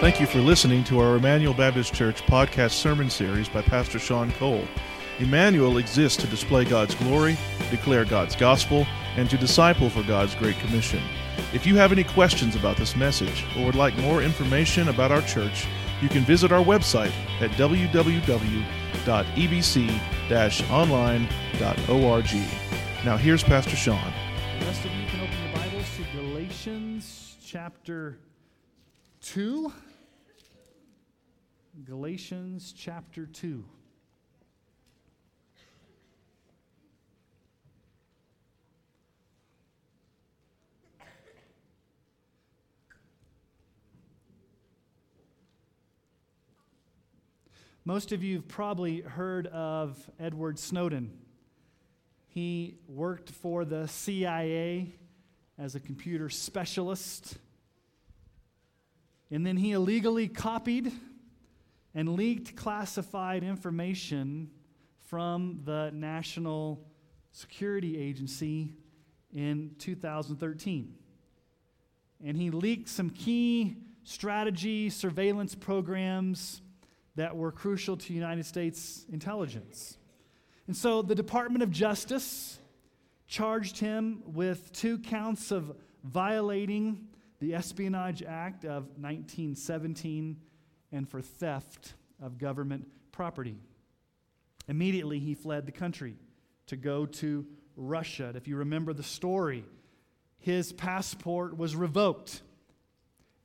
Thank you for listening to our Emmanuel Baptist Church podcast sermon series by Pastor Sean Cole. Emmanuel exists to display God's glory, declare God's gospel, and to disciple for God's Great Commission. If you have any questions about this message or would like more information about our church, you can visit our website at www.ebc-online.org. Now here's Pastor Sean. The rest of you can open your Bibles to Galatians chapter 2. Galatians chapter 2. Most of you have probably heard of Edward Snowden. He worked for the CIA as a computer specialist. And then he illegally copied and leaked classified information from the National Security Agency in 2013. And he leaked some key strategy surveillance programs that were crucial to United States intelligence. And so the Department of Justice charged him with two counts of violating the Espionage Act of 1917 and for theft of government property. Immediately, he fled the country to go to Russia. If you remember the story, his passport was revoked.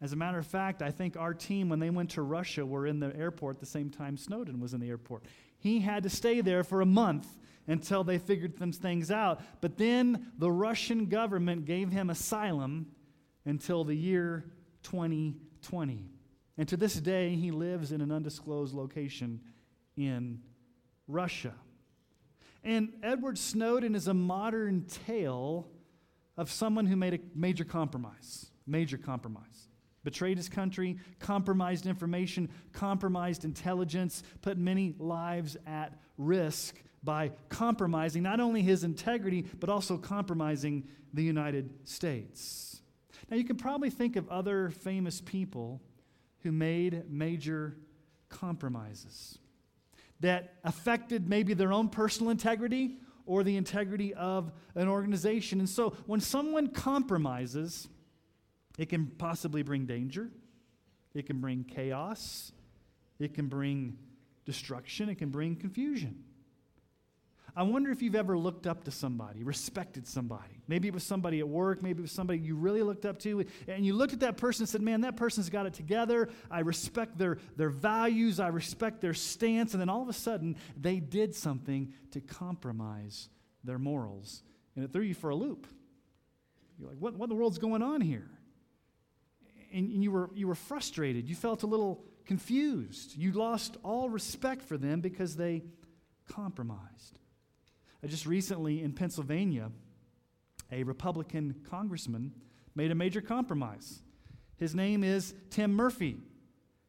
As a matter of fact, I think our team, when they went to Russia, were in the airport the same time Snowden was in the airport. He had to stay there for a month until they figured some things out. But then the Russian government gave him asylum until the year 2020. And to this day, he lives in an undisclosed location in Russia. And Edward Snowden is a modern tale of someone who made a major compromise. Major compromise. Betrayed his country, compromised information, compromised intelligence, put many lives at risk by compromising not only his integrity, but also compromising the United States. Now, you can probably think of other famous people who made major compromises that affected maybe their own personal integrity or the integrity of an organization. And so when someone compromises, it can possibly bring danger, it can bring chaos, it can bring destruction, it can bring confusion. I wonder if you've ever looked up to somebody, respected somebody. Maybe it was somebody at work, maybe it was somebody you really looked up to, and you looked at that person and said, Man, that person's got it together. I respect their, their values, I respect their stance. And then all of a sudden, they did something to compromise their morals. And it threw you for a loop. You're like, What, what in the world's going on here? And, and you, were, you were frustrated. You felt a little confused. You lost all respect for them because they compromised. Uh, just recently in Pennsylvania, a Republican congressman made a major compromise. His name is Tim Murphy.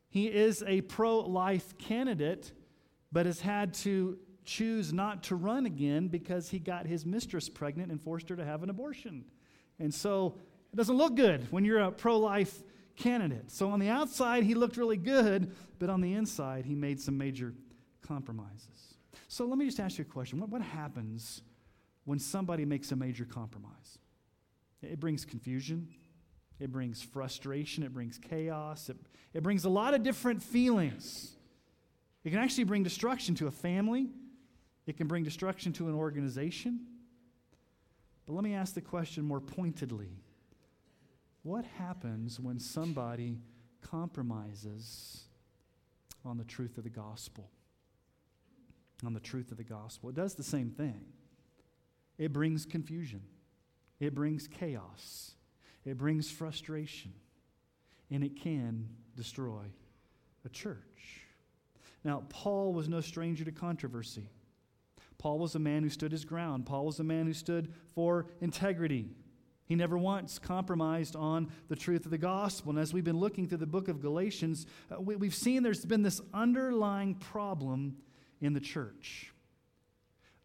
He is a pro life candidate, but has had to choose not to run again because he got his mistress pregnant and forced her to have an abortion. And so it doesn't look good when you're a pro life candidate. So on the outside, he looked really good, but on the inside, he made some major compromises. So let me just ask you a question. What, what happens when somebody makes a major compromise? It brings confusion, it brings frustration, it brings chaos, it, it brings a lot of different feelings. It can actually bring destruction to a family, it can bring destruction to an organization. But let me ask the question more pointedly What happens when somebody compromises on the truth of the gospel? On the truth of the gospel. It does the same thing. It brings confusion, it brings chaos, it brings frustration, and it can destroy a church. Now, Paul was no stranger to controversy. Paul was a man who stood his ground. Paul was a man who stood for integrity. He never once compromised on the truth of the gospel. And as we've been looking through the book of Galatians, uh, we, have seen there's been this underlying problem in the church.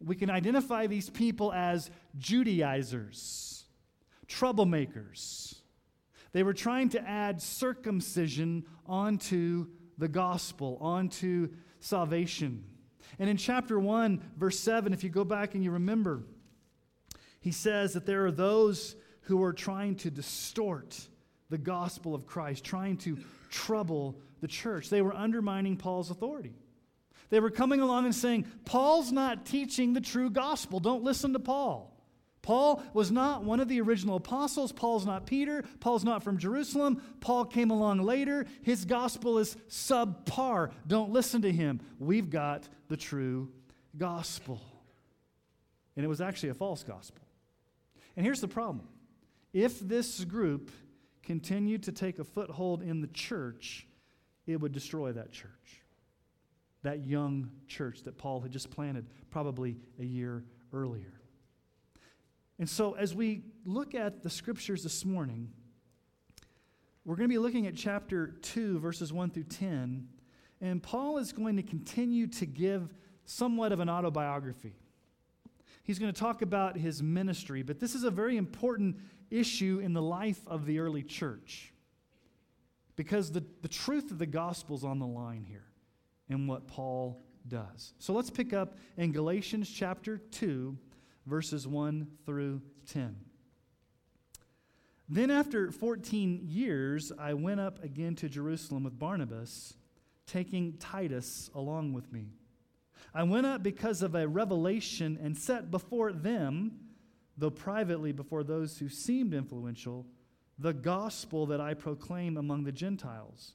We can identify these people as Judaizers, troublemakers. They were trying to add circumcision onto the gospel, onto salvation. And in chapter 1, verse 7, if you go back and you remember, he says that there are those who are trying to distort the gospel of Christ, trying to trouble the church. They were undermining Paul's authority. They were coming along and saying, Paul's not teaching the true gospel. Don't listen to Paul. Paul was not one of the original apostles. Paul's not Peter. Paul's not from Jerusalem. Paul came along later. His gospel is subpar. Don't listen to him. We've got the true gospel. And it was actually a false gospel. And here's the problem if this group continued to take a foothold in the church, it would destroy that church. That young church that Paul had just planted probably a year earlier. And so, as we look at the scriptures this morning, we're going to be looking at chapter 2, verses 1 through 10. And Paul is going to continue to give somewhat of an autobiography. He's going to talk about his ministry, but this is a very important issue in the life of the early church because the, the truth of the gospel is on the line here in what Paul does. So let's pick up in Galatians chapter 2 verses 1 through 10. Then, after 14 years, I went up again to Jerusalem with Barnabas, taking Titus along with me. I went up because of a revelation and set before them, though privately before those who seemed influential, the gospel that I proclaim among the Gentiles,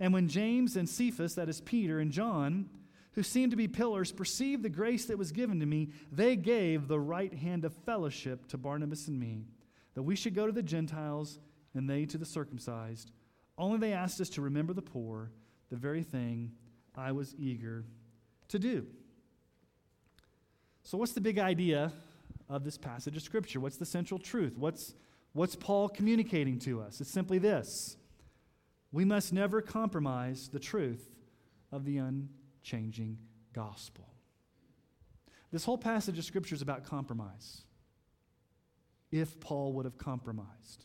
And when James and Cephas, that is Peter and John, who seemed to be pillars, perceived the grace that was given to me, they gave the right hand of fellowship to Barnabas and me, that we should go to the Gentiles and they to the circumcised. Only they asked us to remember the poor, the very thing I was eager to do. So, what's the big idea of this passage of Scripture? What's the central truth? What's, what's Paul communicating to us? It's simply this we must never compromise the truth of the unchanging gospel. This whole passage of Scripture is about compromise. If Paul would have compromised,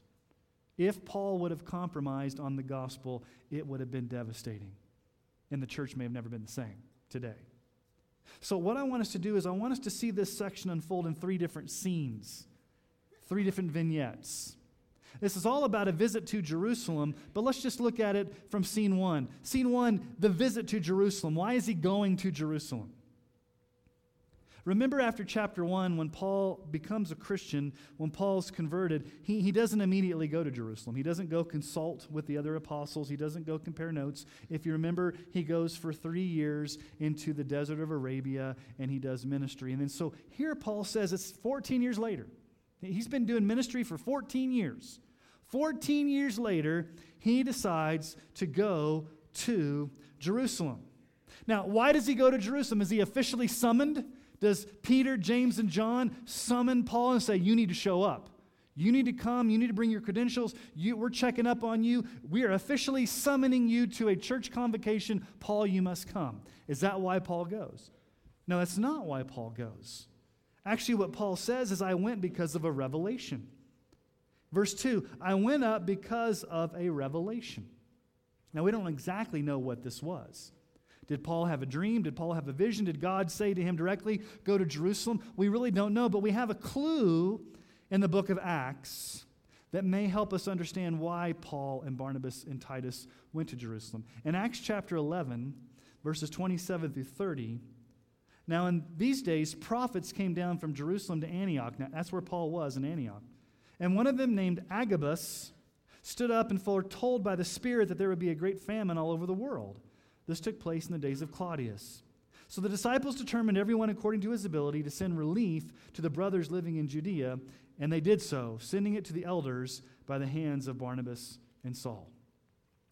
if Paul would have compromised on the gospel, it would have been devastating. And the church may have never been the same today. So, what I want us to do is, I want us to see this section unfold in three different scenes, three different vignettes. This is all about a visit to Jerusalem, but let's just look at it from scene one. Scene one, the visit to Jerusalem. Why is he going to Jerusalem? Remember after chapter 1, when Paul becomes a Christian, when Paul's converted, he, he doesn't immediately go to Jerusalem. He doesn't go consult with the other apostles. He doesn't go compare notes. If you remember, he goes for three years into the desert of Arabia and he does ministry. And then so here Paul says it's 14 years later. He's been doing ministry for 14 years. 14 years later, he decides to go to Jerusalem. Now, why does he go to Jerusalem? Is he officially summoned? Does Peter, James, and John summon Paul and say, You need to show up? You need to come. You need to bring your credentials. You, we're checking up on you. We are officially summoning you to a church convocation. Paul, you must come. Is that why Paul goes? No, that's not why Paul goes. Actually, what Paul says is, I went because of a revelation. Verse 2 I went up because of a revelation. Now, we don't exactly know what this was. Did Paul have a dream? Did Paul have a vision? Did God say to him directly, Go to Jerusalem? We really don't know, but we have a clue in the book of Acts that may help us understand why Paul and Barnabas and Titus went to Jerusalem. In Acts chapter 11, verses 27 through 30, now in these days, prophets came down from Jerusalem to Antioch. Now, that's where Paul was in Antioch. And one of them, named Agabus, stood up and foretold by the Spirit that there would be a great famine all over the world. This took place in the days of Claudius. So the disciples determined everyone according to his ability to send relief to the brothers living in Judea, and they did so, sending it to the elders by the hands of Barnabas and Saul.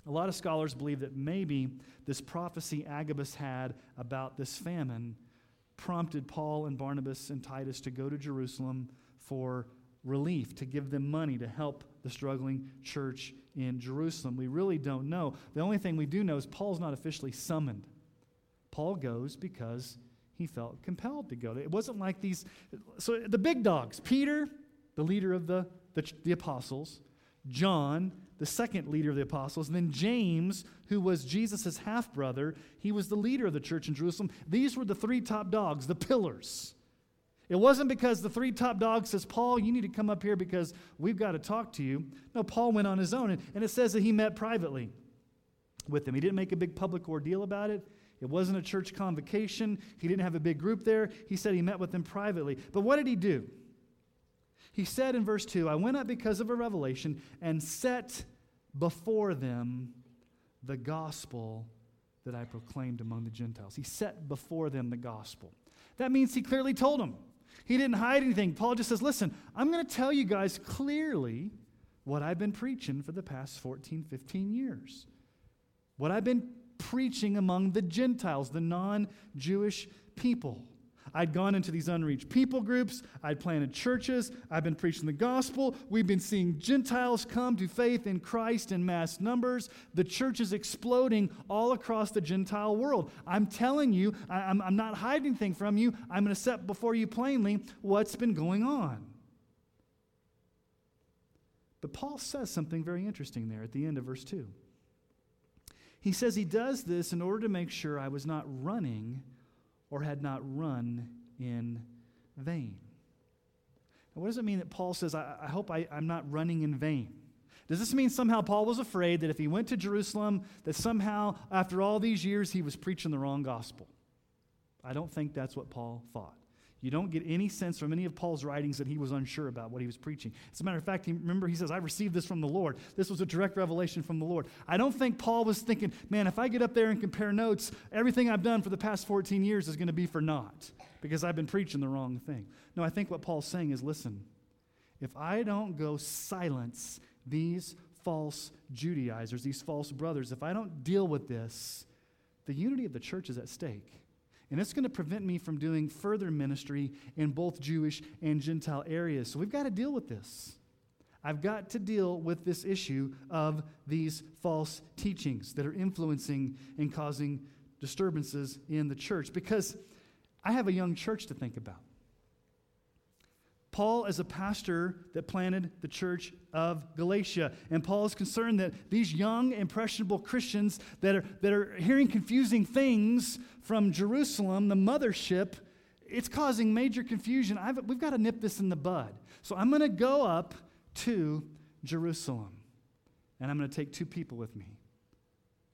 A lot of scholars believe that maybe this prophecy Agabus had about this famine prompted Paul and Barnabas and Titus to go to Jerusalem for relief, to give them money to help the struggling church in Jerusalem. We really don't know. The only thing we do know is Paul's not officially summoned. Paul goes because he felt compelled to go. It wasn't like these. So the big dogs Peter, the leader of the, the, the apostles, John, the second leader of the apostles, and then James, who was Jesus' half brother, he was the leader of the church in Jerusalem. These were the three top dogs, the pillars. It wasn't because the three top dogs says, Paul, you need to come up here because we've got to talk to you. No, Paul went on his own, and, it says that he met privately with them. He didn't make a big public ordeal about it. It wasn't a church convocation. He didn't have a big group there. He said he met with them privately. But what did he do? He said in verse 2 I went up because of a revelation and set before them the gospel that I proclaimed among the Gentiles. He set before them the gospel. That means he clearly told them. He didn't hide anything. Paul just says, Listen, I'm going to tell you guys clearly what I've been preaching for the past 14, 15 years. What I've been preaching among the Gentiles, the non Jewish people. I'd gone into these unreached people groups. I'd planted churches. I've been preaching the gospel. We've been seeing Gentiles come to faith in Christ in mass numbers. The church is exploding all across the Gentile world. I'm telling you, I'm, I'm not hiding anything from you. I'm going to set before you plainly what's been going on. But Paul says something very interesting there at the end of verse 2. He says he does this in order to make sure I was not running or had not run in vain. Now, what does it mean that Paul says, I, I hope I, I'm not running in vain? Does this mean somehow Paul was afraid that if he went to Jerusalem, that somehow after all these years he was preaching the wrong gospel? I don't think that's what Paul thought. You don't get any sense from any of Paul's writings that he was unsure about what he was preaching. As a matter of fact, he, remember he says, I received this from the Lord. This was a direct revelation from the Lord. I don't think Paul was thinking, man, if I get up there and compare notes, everything I've done for the past 14 years is going to be for naught because I've been preaching the wrong thing. No, I think what Paul's saying is listen, if I don't go silence these false Judaizers, these false brothers, if I don't deal with this, the unity of the church is at stake. And it's going to prevent me from doing further ministry in both Jewish and Gentile areas. So we've got to deal with this. I've got to deal with this issue of these false teachings that are influencing and causing disturbances in the church because I have a young church to think about. Paul is a pastor that planted the church of Galatia. And Paul is concerned that these young, impressionable Christians that are, that are hearing confusing things from Jerusalem, the mothership, it's causing major confusion. I've, we've got to nip this in the bud. So I'm going to go up to Jerusalem. And I'm going to take two people with me.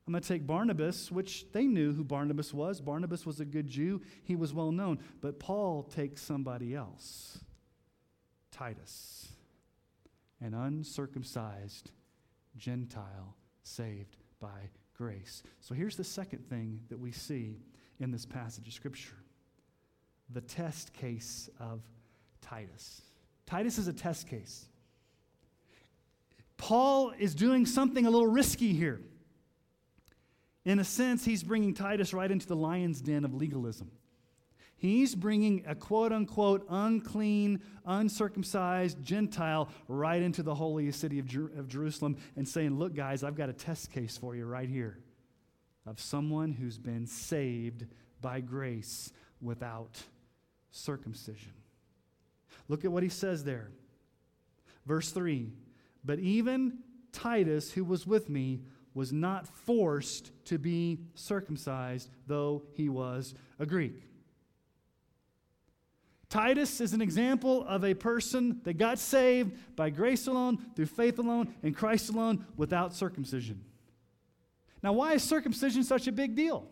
I'm going to take Barnabas, which they knew who Barnabas was. Barnabas was a good Jew, he was well known. But Paul takes somebody else. Titus, an uncircumcised Gentile saved by grace. So here's the second thing that we see in this passage of Scripture the test case of Titus. Titus is a test case. Paul is doing something a little risky here. In a sense, he's bringing Titus right into the lion's den of legalism. He's bringing a quote unquote unclean, uncircumcised Gentile right into the holiest city of, Jer- of Jerusalem and saying, Look, guys, I've got a test case for you right here of someone who's been saved by grace without circumcision. Look at what he says there. Verse 3 But even Titus, who was with me, was not forced to be circumcised, though he was a Greek. Titus is an example of a person that got saved by grace alone, through faith alone, in Christ alone, without circumcision. Now, why is circumcision such a big deal?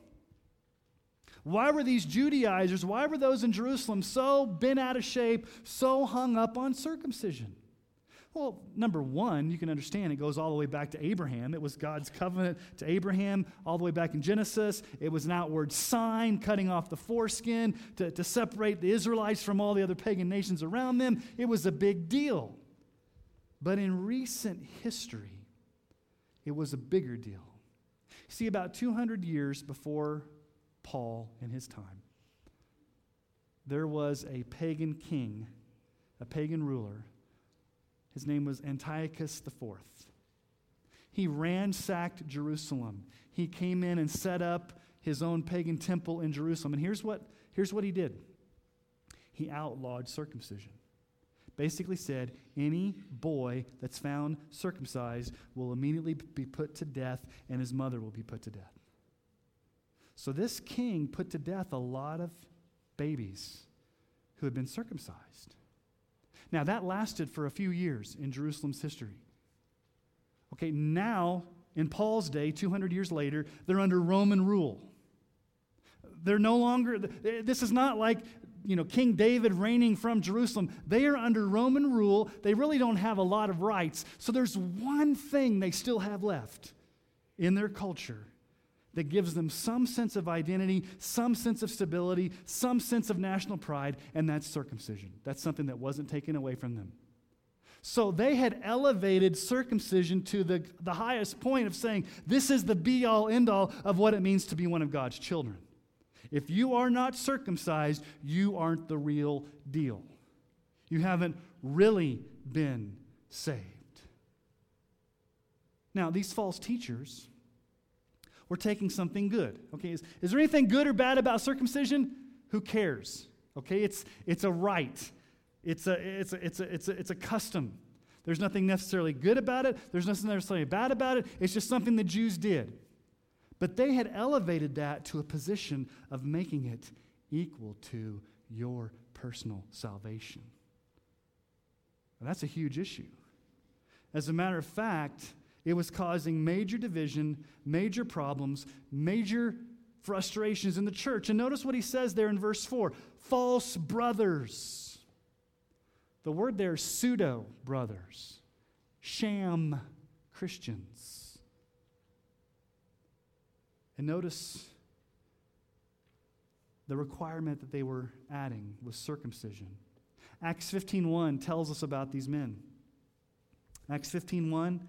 Why were these Judaizers, why were those in Jerusalem so bent out of shape, so hung up on circumcision? Well, number one, you can understand it goes all the way back to Abraham. It was God's covenant to Abraham all the way back in Genesis. It was an outward sign cutting off the foreskin to, to separate the Israelites from all the other pagan nations around them. It was a big deal. But in recent history, it was a bigger deal. See, about 200 years before Paul and his time, there was a pagan king, a pagan ruler his name was Antiochus IV. He ransacked Jerusalem. He came in and set up his own pagan temple in Jerusalem. And here's what, here's what he did he outlawed circumcision. Basically, said any boy that's found circumcised will immediately be put to death, and his mother will be put to death. So, this king put to death a lot of babies who had been circumcised. Now, that lasted for a few years in Jerusalem's history. Okay, now, in Paul's day, 200 years later, they're under Roman rule. They're no longer, eh, this is not like, you know, King David reigning from Jerusalem. They are under Roman rule. They really don't have a lot of rights. So there's one thing they still have left in their culture that gives them some sense of identity, some sense of stability, some sense of national pride, and that's circumcision. That's something that wasn't taken away from them. So they had elevated circumcision to the, the highest point of saying, this is the be all end all of what it means to be one of God's children. If you are not circumcised, you aren't the real deal. You haven't really been saved. Now, these false teachers, we're taking something good. Okay, is, is there anything good or bad about circumcision? Who cares? Okay, it's, it's a rite, it's a, it's, a, it's, a, it's, a, it's a custom. There's nothing necessarily good about it, there's nothing necessarily bad about it. It's just something the Jews did. But they had elevated that to a position of making it equal to your personal salvation. And that's a huge issue. As a matter of fact, it was causing major division, major problems, major frustrations in the church. And notice what he says there in verse 4 false brothers. The word there is pseudo brothers, sham Christians. And notice the requirement that they were adding was circumcision. Acts 15:1 tells us about these men. Acts 15:1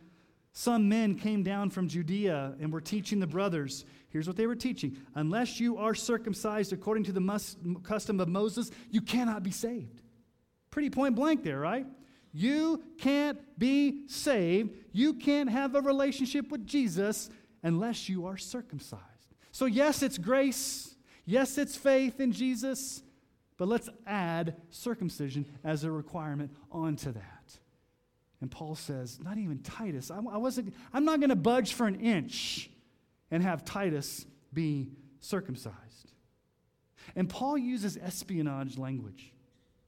some men came down from Judea and were teaching the brothers. Here's what they were teaching Unless you are circumcised according to the mus- custom of Moses, you cannot be saved. Pretty point blank there, right? You can't be saved. You can't have a relationship with Jesus unless you are circumcised. So, yes, it's grace. Yes, it's faith in Jesus. But let's add circumcision as a requirement onto that. And Paul says, not even Titus. I, I wasn't, I'm not going to budge for an inch and have Titus be circumcised. And Paul uses espionage language,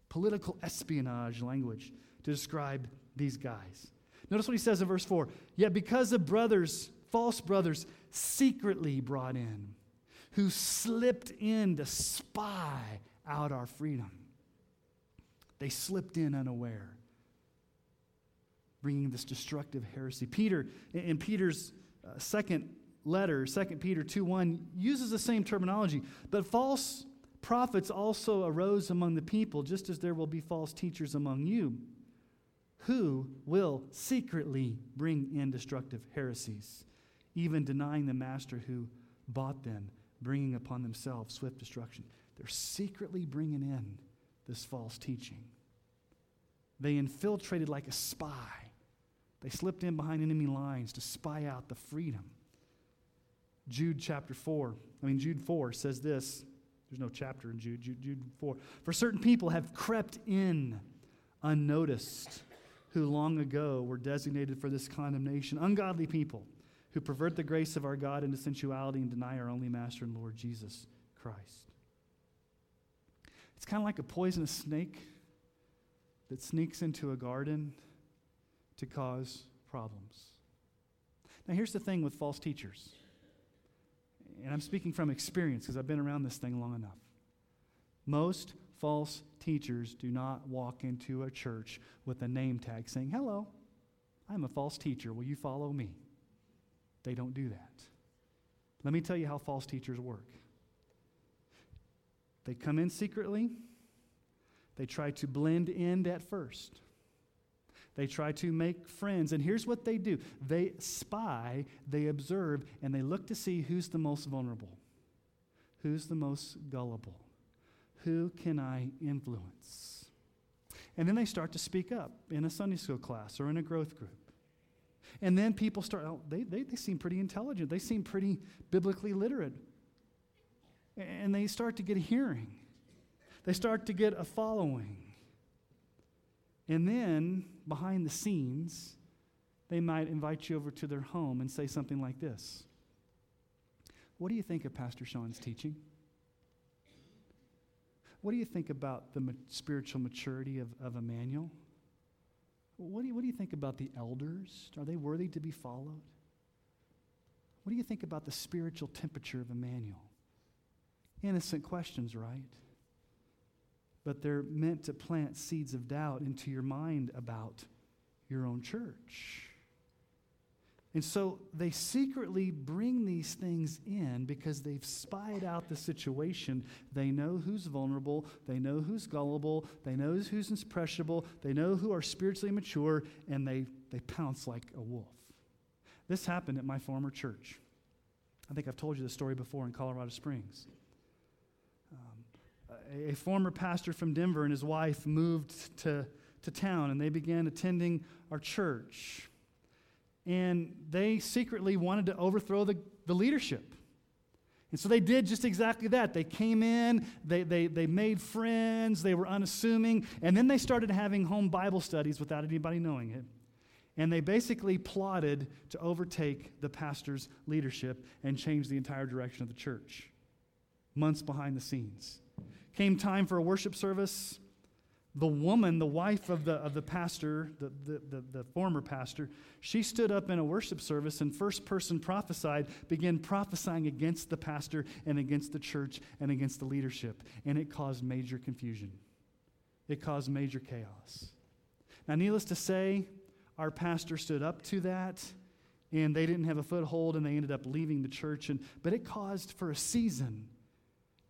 political espionage language, to describe these guys. Notice what he says in verse 4 Yet because of brothers, false brothers, secretly brought in, who slipped in to spy out our freedom, they slipped in unaware bringing this destructive heresy. Peter, in Peter's uh, second letter, 2 Peter 2 1, uses the same terminology. But false prophets also arose among the people, just as there will be false teachers among you, who will secretly bring in destructive heresies, even denying the master who bought them, bringing upon themselves swift destruction. They're secretly bringing in this false teaching. They infiltrated like a spy they slipped in behind enemy lines to spy out the freedom. Jude chapter 4, I mean, Jude 4 says this. There's no chapter in Jude, Jude, Jude 4. For certain people have crept in unnoticed, who long ago were designated for this condemnation. Ungodly people who pervert the grace of our God into sensuality and deny our only Master and Lord Jesus Christ. It's kind of like a poisonous snake that sneaks into a garden to cause problems. Now, here's the thing with false teachers, and I'm speaking from experience because I've been around this thing long enough. Most false teachers do not walk into a church with a name tag saying, Hello, I'm a false teacher. Will you follow me? They don't do that. Let me tell you how false teachers work. They come in secretly, they try to blend in at first. They try to make friends. And here's what they do they spy, they observe, and they look to see who's the most vulnerable, who's the most gullible, who can I influence. And then they start to speak up in a Sunday school class or in a growth group. And then people start, oh, they, they, they seem pretty intelligent. They seem pretty biblically literate. And they start to get a hearing, they start to get a following. And then, behind the scenes, they might invite you over to their home and say something like this What do you think of Pastor Sean's teaching? What do you think about the ma- spiritual maturity of, of Emmanuel? What do, you, what do you think about the elders? Are they worthy to be followed? What do you think about the spiritual temperature of Emmanuel? Innocent questions, right? But they're meant to plant seeds of doubt into your mind about your own church. And so they secretly bring these things in because they've spied out the situation. They know who's vulnerable, they know who's gullible, they know who's impressionable, they know who are spiritually mature, and they, they pounce like a wolf. This happened at my former church. I think I've told you the story before in Colorado Springs. A former pastor from Denver and his wife moved to, to town, and they began attending our church and they secretly wanted to overthrow the, the leadership. And so they did just exactly that. They came in, they, they, they made friends, they were unassuming, and then they started having home Bible studies without anybody knowing it. And they basically plotted to overtake the pastor's leadership and change the entire direction of the church. Months behind the scenes. Came time for a worship service the woman, the wife of the, of the pastor, the, the, the, the, former pastor, she stood up in a worship service and first person prophesied, began prophesying against the pastor and against the church and against the leadership. And it caused major confusion. It caused major chaos. Now, needless to say, our pastor stood up to that and they didn't have a foothold and they ended up leaving the church. And, but it caused, for a season,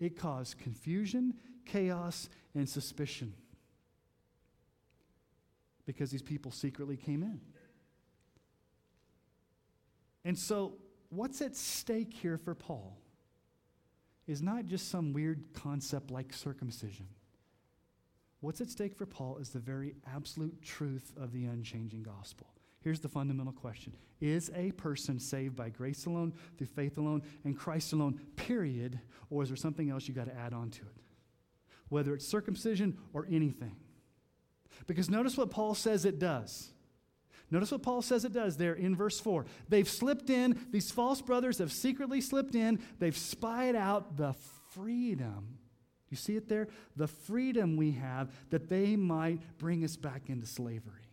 it caused confusion, chaos, and suspicion because these people secretly came in. And so, what's at stake here for Paul is not just some weird concept like circumcision. What's at stake for Paul is the very absolute truth of the unchanging gospel. Here's the fundamental question Is a person saved by grace alone, through faith alone, and Christ alone, period? Or is there something else you got to add on to it? Whether it's circumcision or anything. Because notice what Paul says it does. Notice what Paul says it does there in verse 4. They've slipped in, these false brothers have secretly slipped in, they've spied out the freedom. You see it there? The freedom we have that they might bring us back into slavery.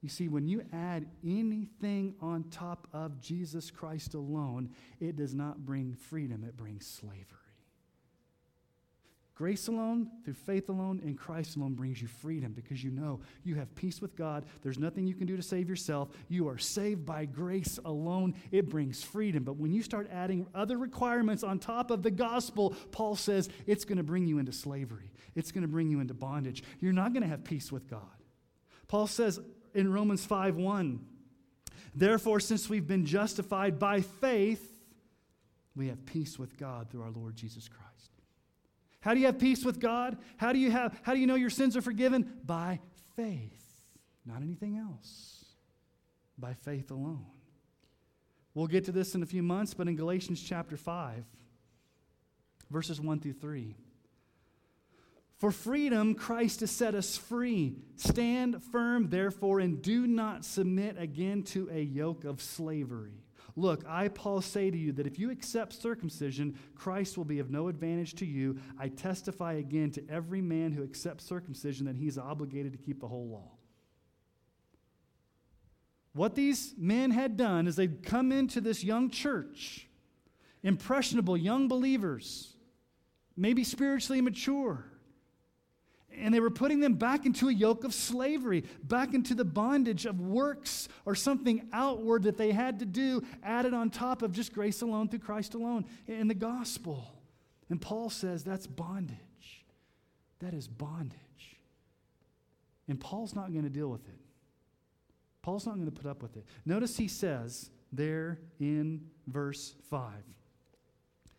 You see, when you add anything on top of Jesus Christ alone, it does not bring freedom, it brings slavery. Grace alone, through faith alone, in Christ alone brings you freedom because you know you have peace with God. There's nothing you can do to save yourself. You are saved by grace alone. It brings freedom. But when you start adding other requirements on top of the gospel, Paul says it's going to bring you into slavery, it's going to bring you into bondage. You're not going to have peace with God. Paul says in Romans 5 1, therefore, since we've been justified by faith, we have peace with God through our Lord Jesus Christ. How do you have peace with God? How do you have how do you know your sins are forgiven? By faith, not anything else. By faith alone. We'll get to this in a few months, but in Galatians chapter 5, verses 1 through 3. For freedom, Christ has set us free. Stand firm, therefore, and do not submit again to a yoke of slavery. Look, I, Paul, say to you that if you accept circumcision, Christ will be of no advantage to you. I testify again to every man who accepts circumcision that he is obligated to keep the whole law. What these men had done is they'd come into this young church, impressionable young believers, maybe spiritually mature and they were putting them back into a yoke of slavery, back into the bondage of works or something outward that they had to do, added on top of just grace alone through Christ alone in the gospel. And Paul says that's bondage. That is bondage. And Paul's not going to deal with it. Paul's not going to put up with it. Notice he says there in verse 5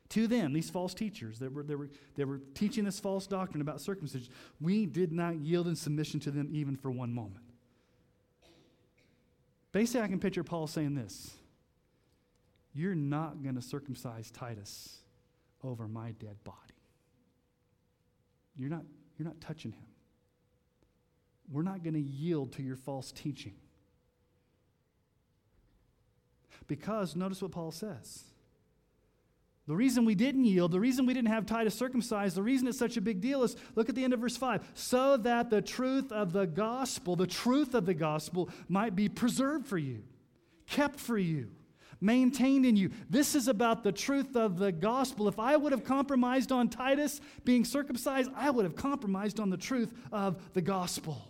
to them, these false teachers that were, that, were, that were teaching this false doctrine about circumcision, we did not yield in submission to them even for one moment. Basically, I can picture Paul saying this You're not going to circumcise Titus over my dead body. You're not, you're not touching him. We're not going to yield to your false teaching. Because notice what Paul says. The reason we didn't yield, the reason we didn't have Titus circumcised, the reason it's such a big deal is look at the end of verse 5 so that the truth of the gospel, the truth of the gospel might be preserved for you, kept for you, maintained in you. This is about the truth of the gospel. If I would have compromised on Titus being circumcised, I would have compromised on the truth of the gospel.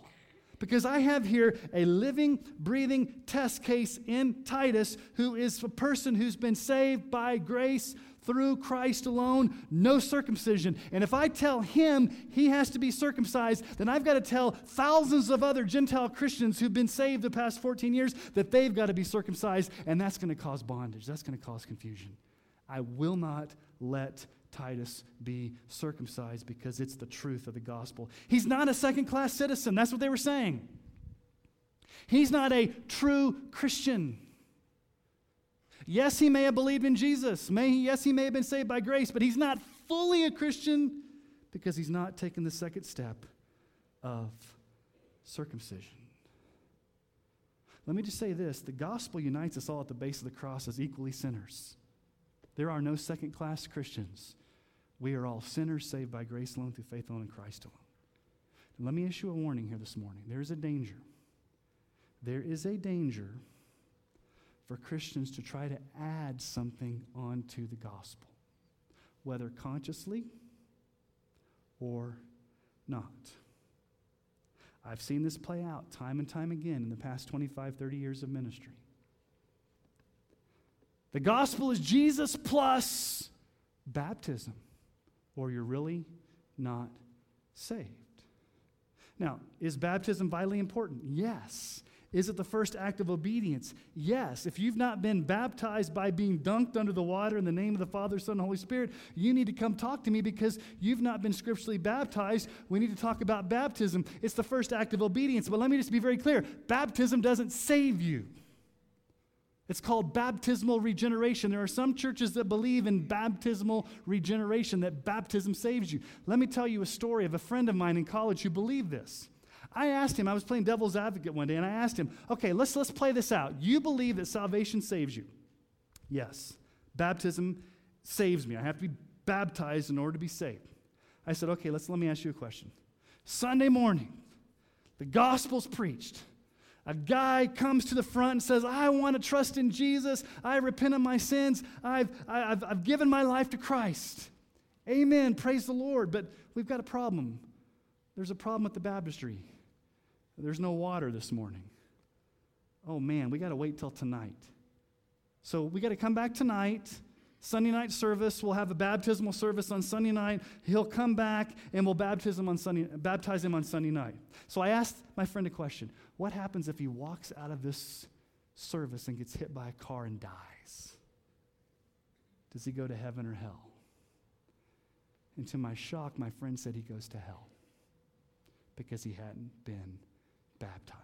Because I have here a living, breathing test case in Titus, who is a person who's been saved by grace through Christ alone, no circumcision. And if I tell him he has to be circumcised, then I've got to tell thousands of other Gentile Christians who've been saved the past 14 years that they've got to be circumcised, and that's going to cause bondage. That's going to cause confusion. I will not let Titus be circumcised because it's the truth of the gospel. He's not a second class citizen. That's what they were saying. He's not a true Christian. Yes, he may have believed in Jesus. May he, yes, he may have been saved by grace, but he's not fully a Christian because he's not taken the second step of circumcision. Let me just say this the gospel unites us all at the base of the cross as equally sinners. There are no second class Christians. We are all sinners saved by grace alone through faith alone in Christ alone. Let me issue a warning here this morning. There is a danger. There is a danger for Christians to try to add something onto the gospel, whether consciously or not. I've seen this play out time and time again in the past 25, 30 years of ministry. The gospel is Jesus plus baptism, or you're really not saved. Now, is baptism vitally important? Yes. Is it the first act of obedience? Yes. If you've not been baptized by being dunked under the water in the name of the Father, Son, and Holy Spirit, you need to come talk to me because you've not been scripturally baptized. We need to talk about baptism. It's the first act of obedience. But let me just be very clear baptism doesn't save you. It's called baptismal regeneration. There are some churches that believe in baptismal regeneration, that baptism saves you. Let me tell you a story of a friend of mine in college who believed this. I asked him, I was playing devil's advocate one day, and I asked him, okay, let's, let's play this out. You believe that salvation saves you? Yes. Baptism saves me. I have to be baptized in order to be saved. I said, okay, let's let me ask you a question. Sunday morning, the gospel's preached. A guy comes to the front and says, I want to trust in Jesus. I repent of my sins. I've, I've, I've given my life to Christ. Amen. Praise the Lord. But we've got a problem. There's a problem with the baptistry. There's no water this morning. Oh man, we got to wait till tonight. So we got to come back tonight. Sunday night service. We'll have a baptismal service on Sunday night. He'll come back and we'll baptize him on Sunday, baptize him on Sunday night. So I asked my friend a question. What happens if he walks out of this service and gets hit by a car and dies? Does he go to heaven or hell? And to my shock, my friend said he goes to hell because he hadn't been baptized.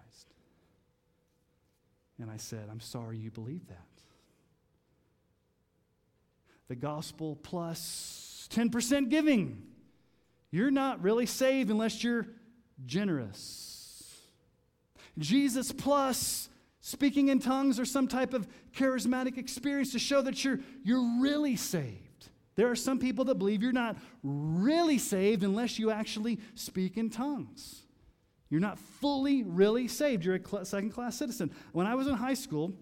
And I said, I'm sorry you believe that. The gospel plus 10% giving. You're not really saved unless you're generous. Jesus plus speaking in tongues or some type of charismatic experience to show that you're, you're really saved. There are some people that believe you're not really saved unless you actually speak in tongues. You're not fully, really saved. You're a second class citizen. When I was in high school,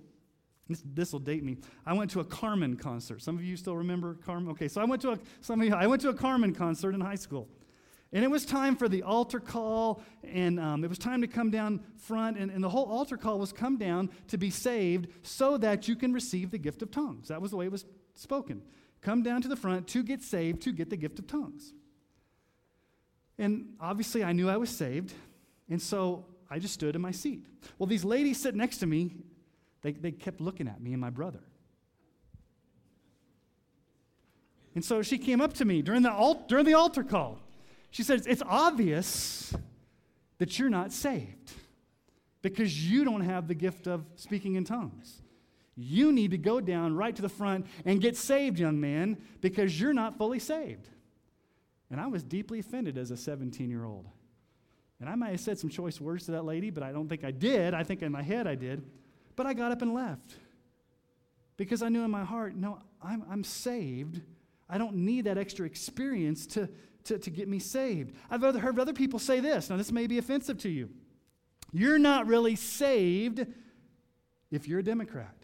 this will date me. I went to a Carmen concert. Some of you still remember Carmen? Okay, so I went to a, some of you, I went to a Carmen concert in high school. And it was time for the altar call, and um, it was time to come down front. And, and the whole altar call was come down to be saved so that you can receive the gift of tongues. That was the way it was spoken. Come down to the front to get saved, to get the gift of tongues. And obviously, I knew I was saved, and so I just stood in my seat. Well, these ladies sitting next to me, they, they kept looking at me and my brother. And so she came up to me during the, alt, during the altar call. She says, It's obvious that you're not saved because you don't have the gift of speaking in tongues. You need to go down right to the front and get saved, young man, because you're not fully saved. And I was deeply offended as a 17 year old. And I might have said some choice words to that lady, but I don't think I did. I think in my head I did. But I got up and left because I knew in my heart, no, I'm, I'm saved. I don't need that extra experience to, to, to get me saved. I've heard other people say this. Now, this may be offensive to you. You're not really saved if you're a Democrat.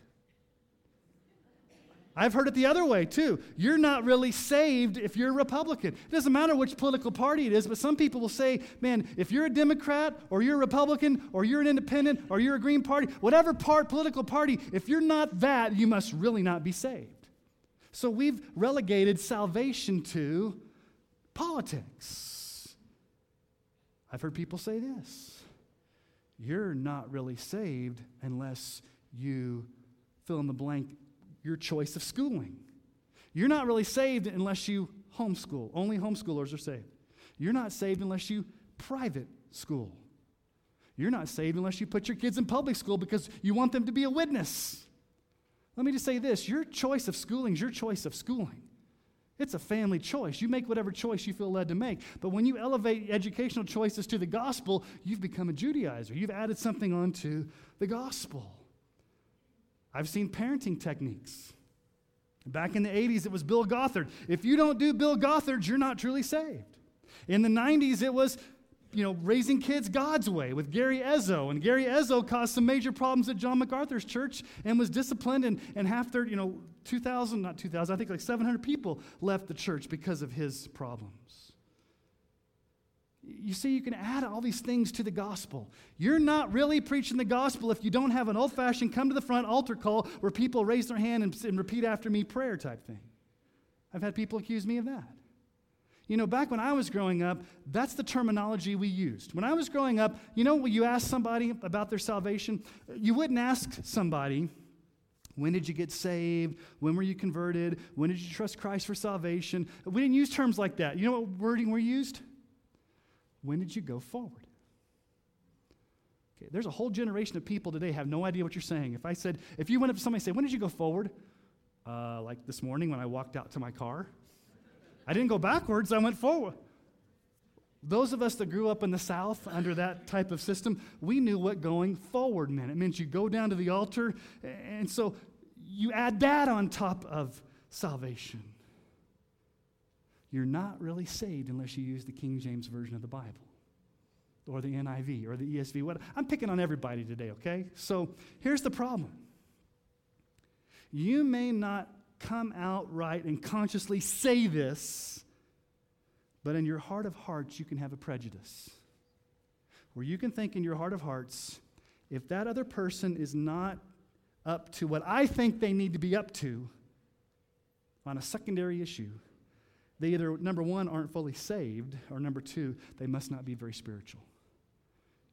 I've heard it the other way too. You're not really saved if you're a Republican. It doesn't matter which political party it is, but some people will say, man, if you're a Democrat or you're a Republican or you're an independent or you're a Green Party, whatever part, political party, if you're not that, you must really not be saved. So we've relegated salvation to politics. I've heard people say this you're not really saved unless you fill in the blank your choice of schooling. You're not really saved unless you homeschool. Only homeschoolers are saved. You're not saved unless you private school. You're not saved unless you put your kids in public school because you want them to be a witness. Let me just say this your choice of schooling is your choice of schooling. It's a family choice. You make whatever choice you feel led to make. But when you elevate educational choices to the gospel, you've become a Judaizer. You've added something onto the gospel. I've seen parenting techniques. Back in the 80s, it was Bill Gothard. If you don't do Bill Gothard, you're not truly saved. In the 90s, it was you know, raising kids God's way with Gary Ezzo. And Gary Ezzo caused some major problems at John MacArthur's church and was disciplined, and, and half their, you know, 2,000, not 2,000, I think like 700 people left the church because of his problems. You see, you can add all these things to the gospel. You're not really preaching the gospel if you don't have an old fashioned come to the front altar call where people raise their hand and, and repeat after me prayer type thing. I've had people accuse me of that. You know, back when I was growing up, that's the terminology we used. When I was growing up, you know, when you ask somebody about their salvation, you wouldn't ask somebody, when did you get saved? When were you converted? When did you trust Christ for salvation? We didn't use terms like that. You know what wording we used? When did you go forward? Okay, there's a whole generation of people today have no idea what you're saying. If I said, if you went up to somebody and said, When did you go forward? Uh, like this morning when I walked out to my car. I didn't go backwards, I went forward. Those of us that grew up in the South under that type of system, we knew what going forward meant. It meant you go down to the altar, and so you add that on top of salvation. You're not really saved unless you use the King James Version of the Bible or the NIV or the ESV. What, I'm picking on everybody today, okay? So here's the problem you may not come out right and consciously say this, but in your heart of hearts, you can have a prejudice. Where you can think in your heart of hearts, if that other person is not up to what I think they need to be up to on a secondary issue, they either, number one, aren't fully saved, or number two, they must not be very spiritual.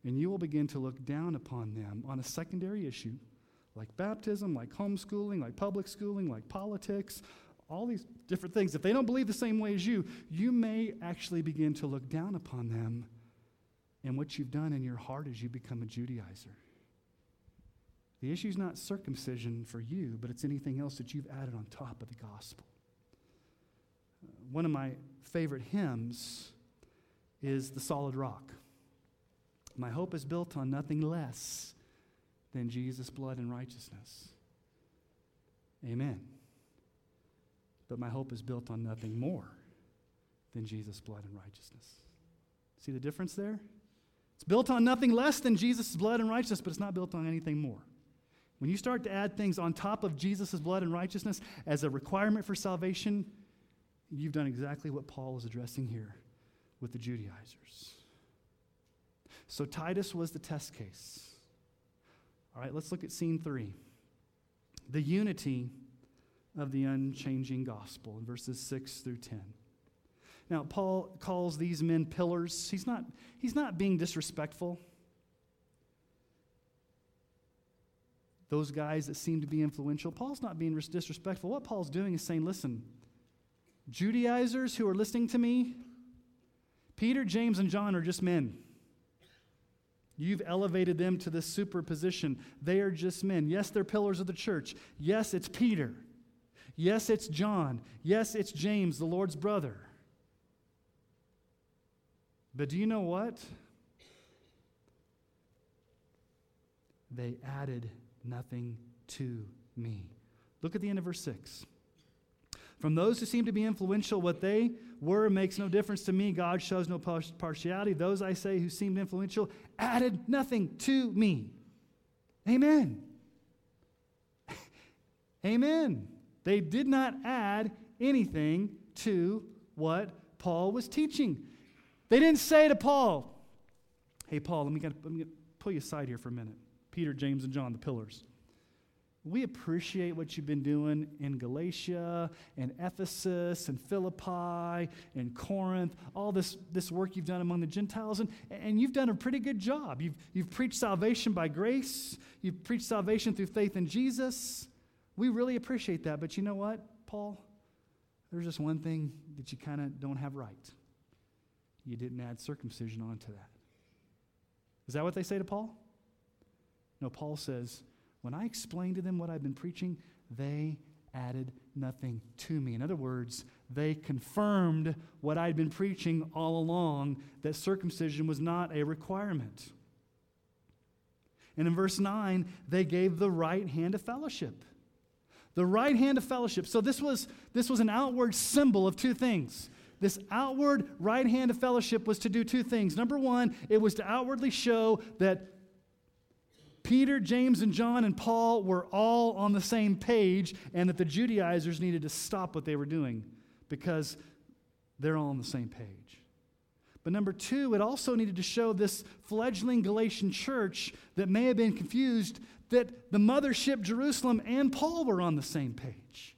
And you will begin to look down upon them on a secondary issue like baptism, like homeschooling, like public schooling, like politics, all these different things. If they don't believe the same way as you, you may actually begin to look down upon them. And what you've done in your heart is you become a Judaizer. The issue is not circumcision for you, but it's anything else that you've added on top of the gospel. One of my favorite hymns is The Solid Rock. My hope is built on nothing less than Jesus' blood and righteousness. Amen. But my hope is built on nothing more than Jesus' blood and righteousness. See the difference there? It's built on nothing less than Jesus' blood and righteousness, but it's not built on anything more. When you start to add things on top of Jesus' blood and righteousness as a requirement for salvation, you've done exactly what Paul is addressing here with the Judaizers. So Titus was the test case. All right, let's look at scene three the unity of the unchanging gospel in verses 6 through 10. Now, Paul calls these men pillars. He's not, he's not being disrespectful. Those guys that seem to be influential, Paul's not being disrespectful. What Paul's doing is saying, listen, Judaizers who are listening to me, Peter, James, and John are just men. You've elevated them to this superposition. They are just men. Yes, they're pillars of the church. Yes, it's Peter. Yes, it's John. Yes, it's James, the Lord's brother. But do you know what? They added nothing to me. Look at the end of verse 6. From those who seem to be influential, what they were makes no difference to me. God shows no partiality. Those I say who seemed influential added nothing to me. Amen. Amen. They did not add anything to what Paul was teaching. They didn't say to Paul, Hey, Paul, let me, get, let me get, pull you aside here for a minute. Peter, James, and John, the pillars. We appreciate what you've been doing in Galatia and Ephesus and Philippi and Corinth, all this, this work you've done among the Gentiles, and, and you've done a pretty good job. You've, you've preached salvation by grace, you've preached salvation through faith in Jesus. We really appreciate that, but you know what, Paul? There's just one thing that you kind of don't have right. You didn't add circumcision onto that. Is that what they say to Paul? No, Paul says, when I explained to them what I've been preaching, they added nothing to me. In other words, they confirmed what I'd been preaching all along that circumcision was not a requirement. And in verse 9, they gave the right hand of fellowship. The right hand of fellowship. So this was, this was an outward symbol of two things. This outward right hand of fellowship was to do two things. Number one, it was to outwardly show that Peter, James, and John and Paul were all on the same page, and that the Judaizers needed to stop what they were doing because they're all on the same page. But number two, it also needed to show this fledgling Galatian church that may have been confused that the mothership Jerusalem and Paul were on the same page.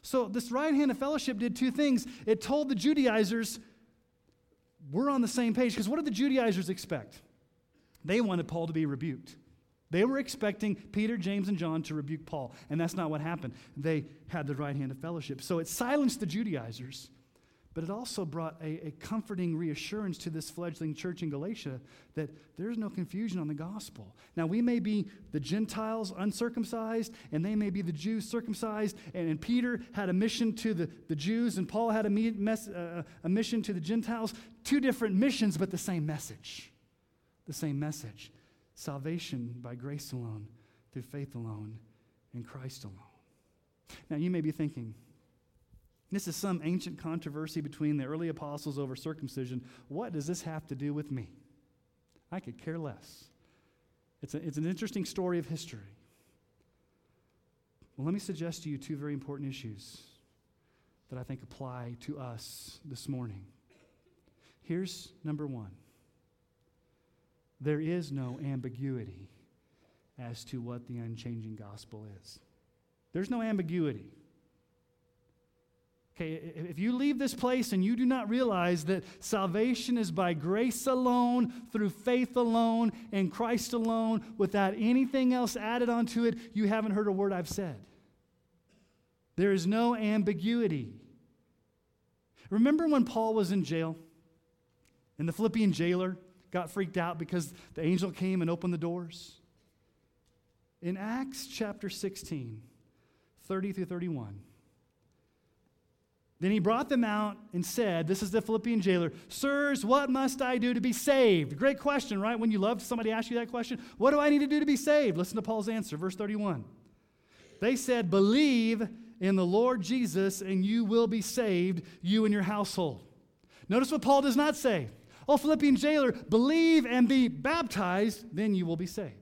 So, this right hand of fellowship did two things. It told the Judaizers, we're on the same page. Because what did the Judaizers expect? They wanted Paul to be rebuked. They were expecting Peter, James, and John to rebuke Paul, and that's not what happened. They had the right hand of fellowship. So it silenced the Judaizers, but it also brought a, a comforting reassurance to this fledgling church in Galatia that there's no confusion on the gospel. Now, we may be the Gentiles uncircumcised, and they may be the Jews circumcised, and, and Peter had a mission to the, the Jews, and Paul had a, mes- uh, a mission to the Gentiles. Two different missions, but the same message. The same message salvation by grace alone, through faith alone, in Christ alone. Now, you may be thinking, this is some ancient controversy between the early apostles over circumcision. What does this have to do with me? I could care less. It's, a, it's an interesting story of history. Well, let me suggest to you two very important issues that I think apply to us this morning. Here's number one there is no ambiguity as to what the unchanging gospel is. There's no ambiguity. Okay, if you leave this place and you do not realize that salvation is by grace alone, through faith alone, in Christ alone, without anything else added onto it, you haven't heard a word I've said. There is no ambiguity. Remember when Paul was in jail? And the Philippian jailer got freaked out because the angel came and opened the doors. In Acts chapter 16, 30 through 31, Then he brought them out and said, This is the Philippian jailer, Sirs, what must I do to be saved? Great question, right? When you love somebody ask you that question, what do I need to do to be saved? Listen to Paul's answer, verse 31. They said, Believe in the Lord Jesus, and you will be saved, you and your household. Notice what Paul does not say. Oh, Philippian jailer, believe and be baptized, then you will be saved.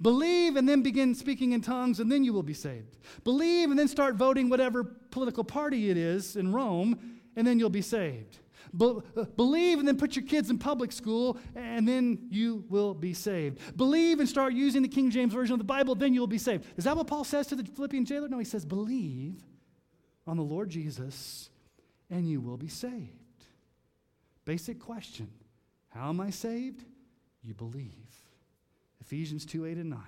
Believe and then begin speaking in tongues, and then you will be saved. Believe and then start voting whatever political party it is in Rome, and then you'll be saved. Be- uh, believe and then put your kids in public school, and then you will be saved. Believe and start using the King James Version of the Bible, then you'll be saved. Is that what Paul says to the Philippian jailer? No, he says, Believe on the Lord Jesus, and you will be saved. Basic question How am I saved? You believe. Ephesians 2 8 and 9.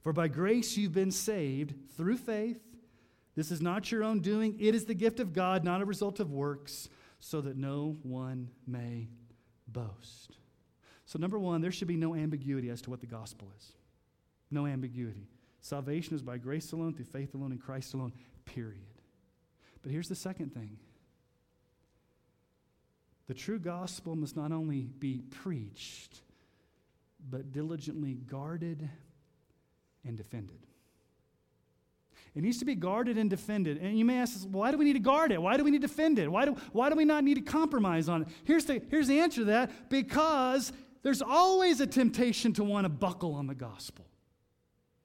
For by grace you've been saved through faith. This is not your own doing, it is the gift of God, not a result of works, so that no one may boast. So, number one, there should be no ambiguity as to what the gospel is. No ambiguity. Salvation is by grace alone, through faith alone, in Christ alone, period. But here's the second thing the true gospel must not only be preached, but diligently guarded and defended. It needs to be guarded and defended. And you may ask, why do we need to guard it? Why do we need to defend it? Why do, why do we not need to compromise on it? Here's the, here's the answer to that because there's always a temptation to want to buckle on the gospel.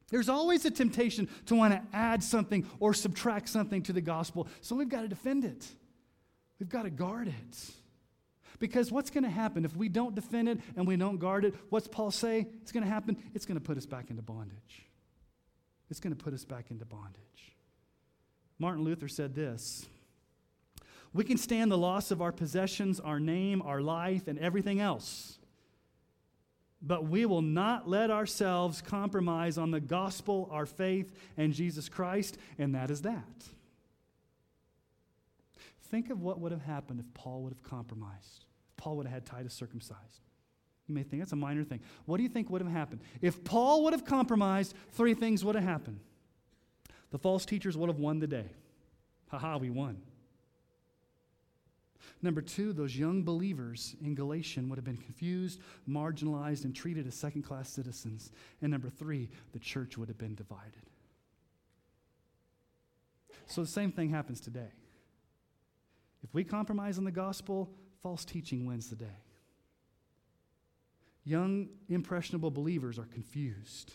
There's always a temptation to want to add something or subtract something to the gospel. So we've got to defend it, we've got to guard it. Because what's going to happen if we don't defend it and we don't guard it? What's Paul say? It's going to happen. It's going to put us back into bondage. It's going to put us back into bondage. Martin Luther said this We can stand the loss of our possessions, our name, our life, and everything else. But we will not let ourselves compromise on the gospel, our faith, and Jesus Christ, and that is that. Think of what would have happened if Paul would have compromised. Paul would have had Titus circumcised. You may think that's a minor thing. What do you think would have happened? If Paul would have compromised, three things would have happened. The false teachers would have won the day. Haha, we won. Number two, those young believers in Galatian would have been confused, marginalized, and treated as second class citizens. And number three, the church would have been divided. So the same thing happens today. If we compromise on the gospel, false teaching wins the day. Young, impressionable believers are confused,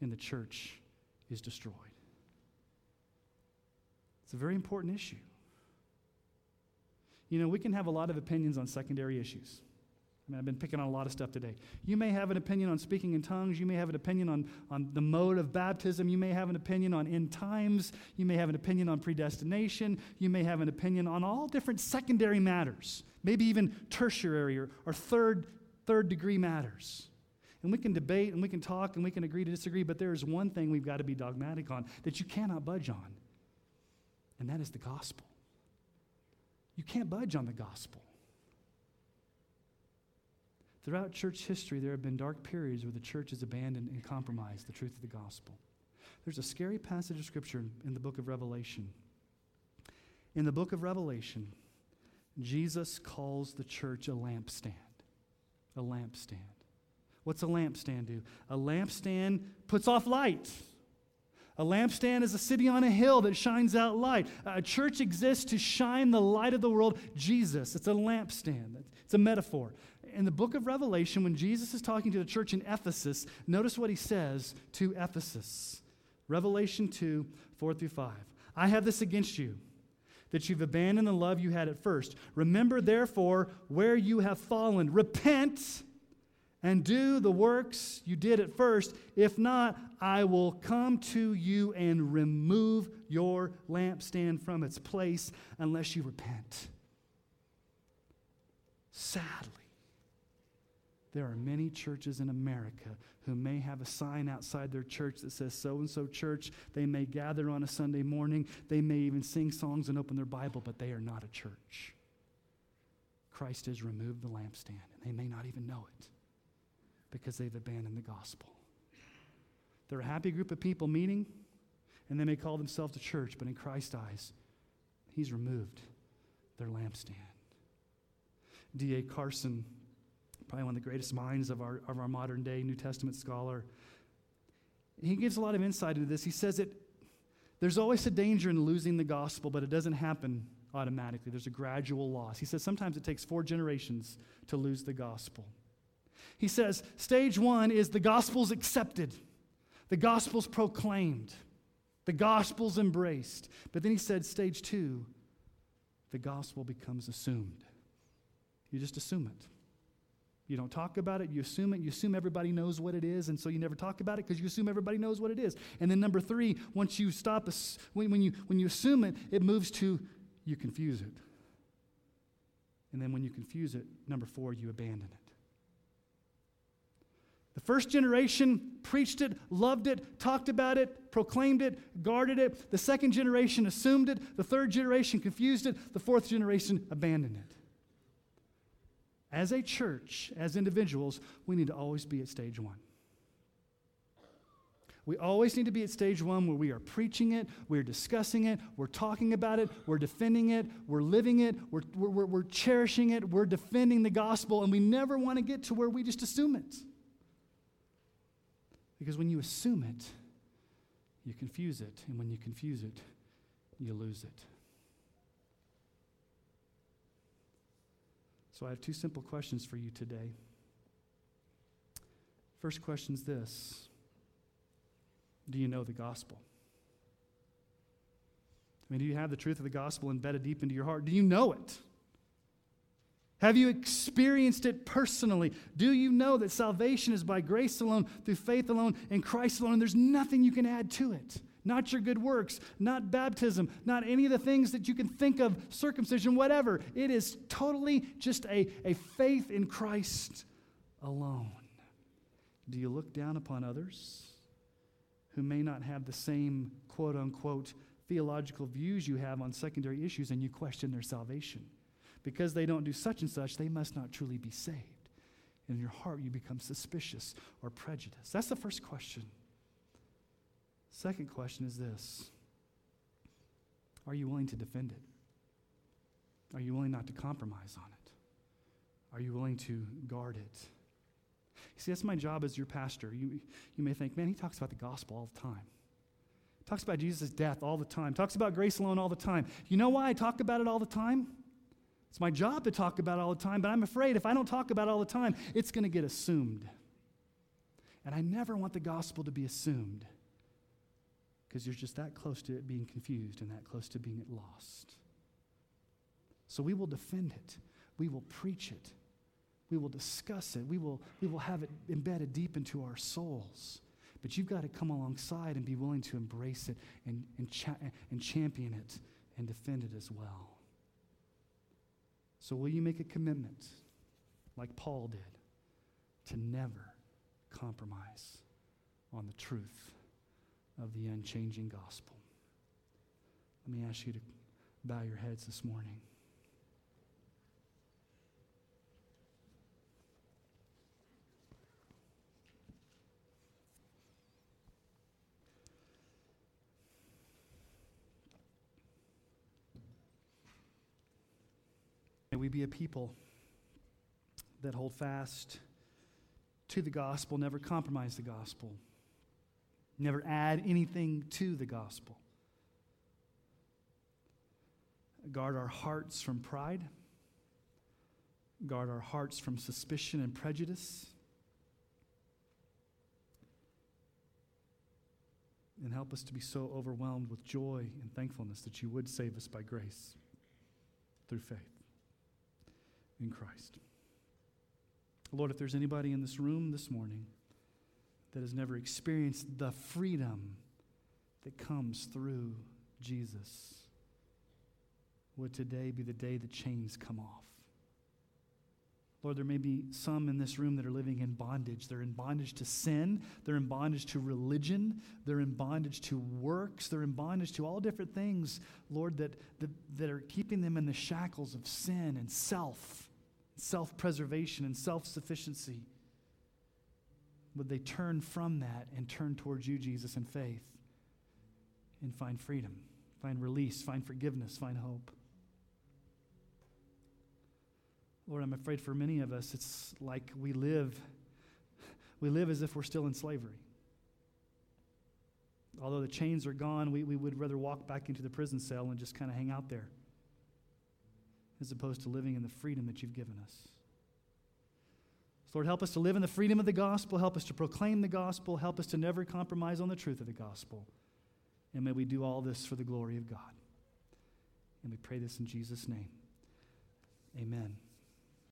and the church is destroyed. It's a very important issue. You know, we can have a lot of opinions on secondary issues. I mean, I've been picking on a lot of stuff today. You may have an opinion on speaking in tongues. You may have an opinion on, on the mode of baptism. You may have an opinion on end times. You may have an opinion on predestination. You may have an opinion on all different secondary matters, maybe even tertiary or, or third, third degree matters. And we can debate and we can talk and we can agree to disagree, but there is one thing we've got to be dogmatic on that you cannot budge on, and that is the gospel. You can't budge on the gospel. Throughout church history, there have been dark periods where the church has abandoned and compromised the truth of the gospel. There's a scary passage of scripture in the book of Revelation. In the book of Revelation, Jesus calls the church a lampstand. A lampstand. What's a lampstand do? A lampstand puts off light. A lampstand is a city on a hill that shines out light. A church exists to shine the light of the world, Jesus. It's a lampstand. It's a metaphor in the book of Revelation, when Jesus is talking to the church in Ephesus, notice what he says to Ephesus. Revelation 2 4 through 5. I have this against you, that you've abandoned the love you had at first. Remember, therefore, where you have fallen. Repent and do the works you did at first. If not, I will come to you and remove your lampstand from its place unless you repent. Sadly, there are many churches in America who may have a sign outside their church that says so and so church. They may gather on a Sunday morning. They may even sing songs and open their Bible, but they are not a church. Christ has removed the lampstand, and they may not even know it because they've abandoned the gospel. They're a happy group of people meeting, and they may call themselves a church, but in Christ's eyes, He's removed their lampstand. D.A. Carson, probably one of the greatest minds of our, of our modern day New Testament scholar, he gives a lot of insight into this. He says that there's always a danger in losing the gospel, but it doesn't happen automatically. There's a gradual loss. He says sometimes it takes four generations to lose the gospel. He says stage one is the gospel's accepted, the gospel's proclaimed, the gospel's embraced. But then he said stage two, the gospel becomes assumed. You just assume it. You don't talk about it, you assume it, you assume everybody knows what it is, and so you never talk about it because you assume everybody knows what it is. And then number three, once you stop, when, when, you, when you assume it, it moves to you confuse it. And then when you confuse it, number four, you abandon it. The first generation preached it, loved it, talked about it, proclaimed it, guarded it. The second generation assumed it. The third generation confused it. The fourth generation abandoned it. As a church, as individuals, we need to always be at stage one. We always need to be at stage one where we are preaching it, we're discussing it, we're talking about it, we're defending it, we're living it, we're, we're, we're cherishing it, we're defending the gospel, and we never want to get to where we just assume it. Because when you assume it, you confuse it, and when you confuse it, you lose it. So I have two simple questions for you today. First question is this do you know the gospel? I mean, do you have the truth of the gospel embedded deep into your heart? Do you know it? Have you experienced it personally? Do you know that salvation is by grace alone, through faith alone, in Christ alone? There's nothing you can add to it. Not your good works, not baptism, not any of the things that you can think of, circumcision, whatever. It is totally just a, a faith in Christ alone. Do you look down upon others? who may not have the same quote unquote theological views you have on secondary issues and you question their salvation. Because they don't do such and such, they must not truly be saved. In your heart, you become suspicious or prejudiced. That's the first question. Second question is this Are you willing to defend it? Are you willing not to compromise on it? Are you willing to guard it? See, that's my job as your pastor. You, you may think, man, he talks about the gospel all the time. Talks about Jesus' death all the time. Talks about grace alone all the time. You know why I talk about it all the time? It's my job to talk about it all the time, but I'm afraid if I don't talk about it all the time, it's going to get assumed. And I never want the gospel to be assumed because you're just that close to it being confused and that close to being lost. So we will defend it, we will preach it, we will discuss it. We will, we will have it embedded deep into our souls. But you've got to come alongside and be willing to embrace it and, and, cha- and champion it and defend it as well. So, will you make a commitment, like Paul did, to never compromise on the truth of the unchanging gospel? Let me ask you to bow your heads this morning. May we be a people that hold fast to the gospel, never compromise the gospel, never add anything to the gospel. Guard our hearts from pride, guard our hearts from suspicion and prejudice. And help us to be so overwhelmed with joy and thankfulness that you would save us by grace through faith in Christ. Lord, if there's anybody in this room this morning that has never experienced the freedom that comes through Jesus, would today be the day the chains come off? Lord, there may be some in this room that are living in bondage. They're in bondage to sin. They're in bondage to religion. They're in bondage to works. They're in bondage to all different things, Lord, that, that, that are keeping them in the shackles of sin and self self preservation and self sufficiency. Would they turn from that and turn towards you, Jesus, in faith and find freedom find release, find forgiveness, find hope. Lord, I'm afraid for many of us, it's like we live, we live as if we're still in slavery. Although the chains are gone, we, we would rather walk back into the prison cell and just kind of hang out there as opposed to living in the freedom that you've given us. Lord, help us to live in the freedom of the gospel. Help us to proclaim the gospel. Help us to never compromise on the truth of the gospel. And may we do all this for the glory of God. And we pray this in Jesus' name. Amen.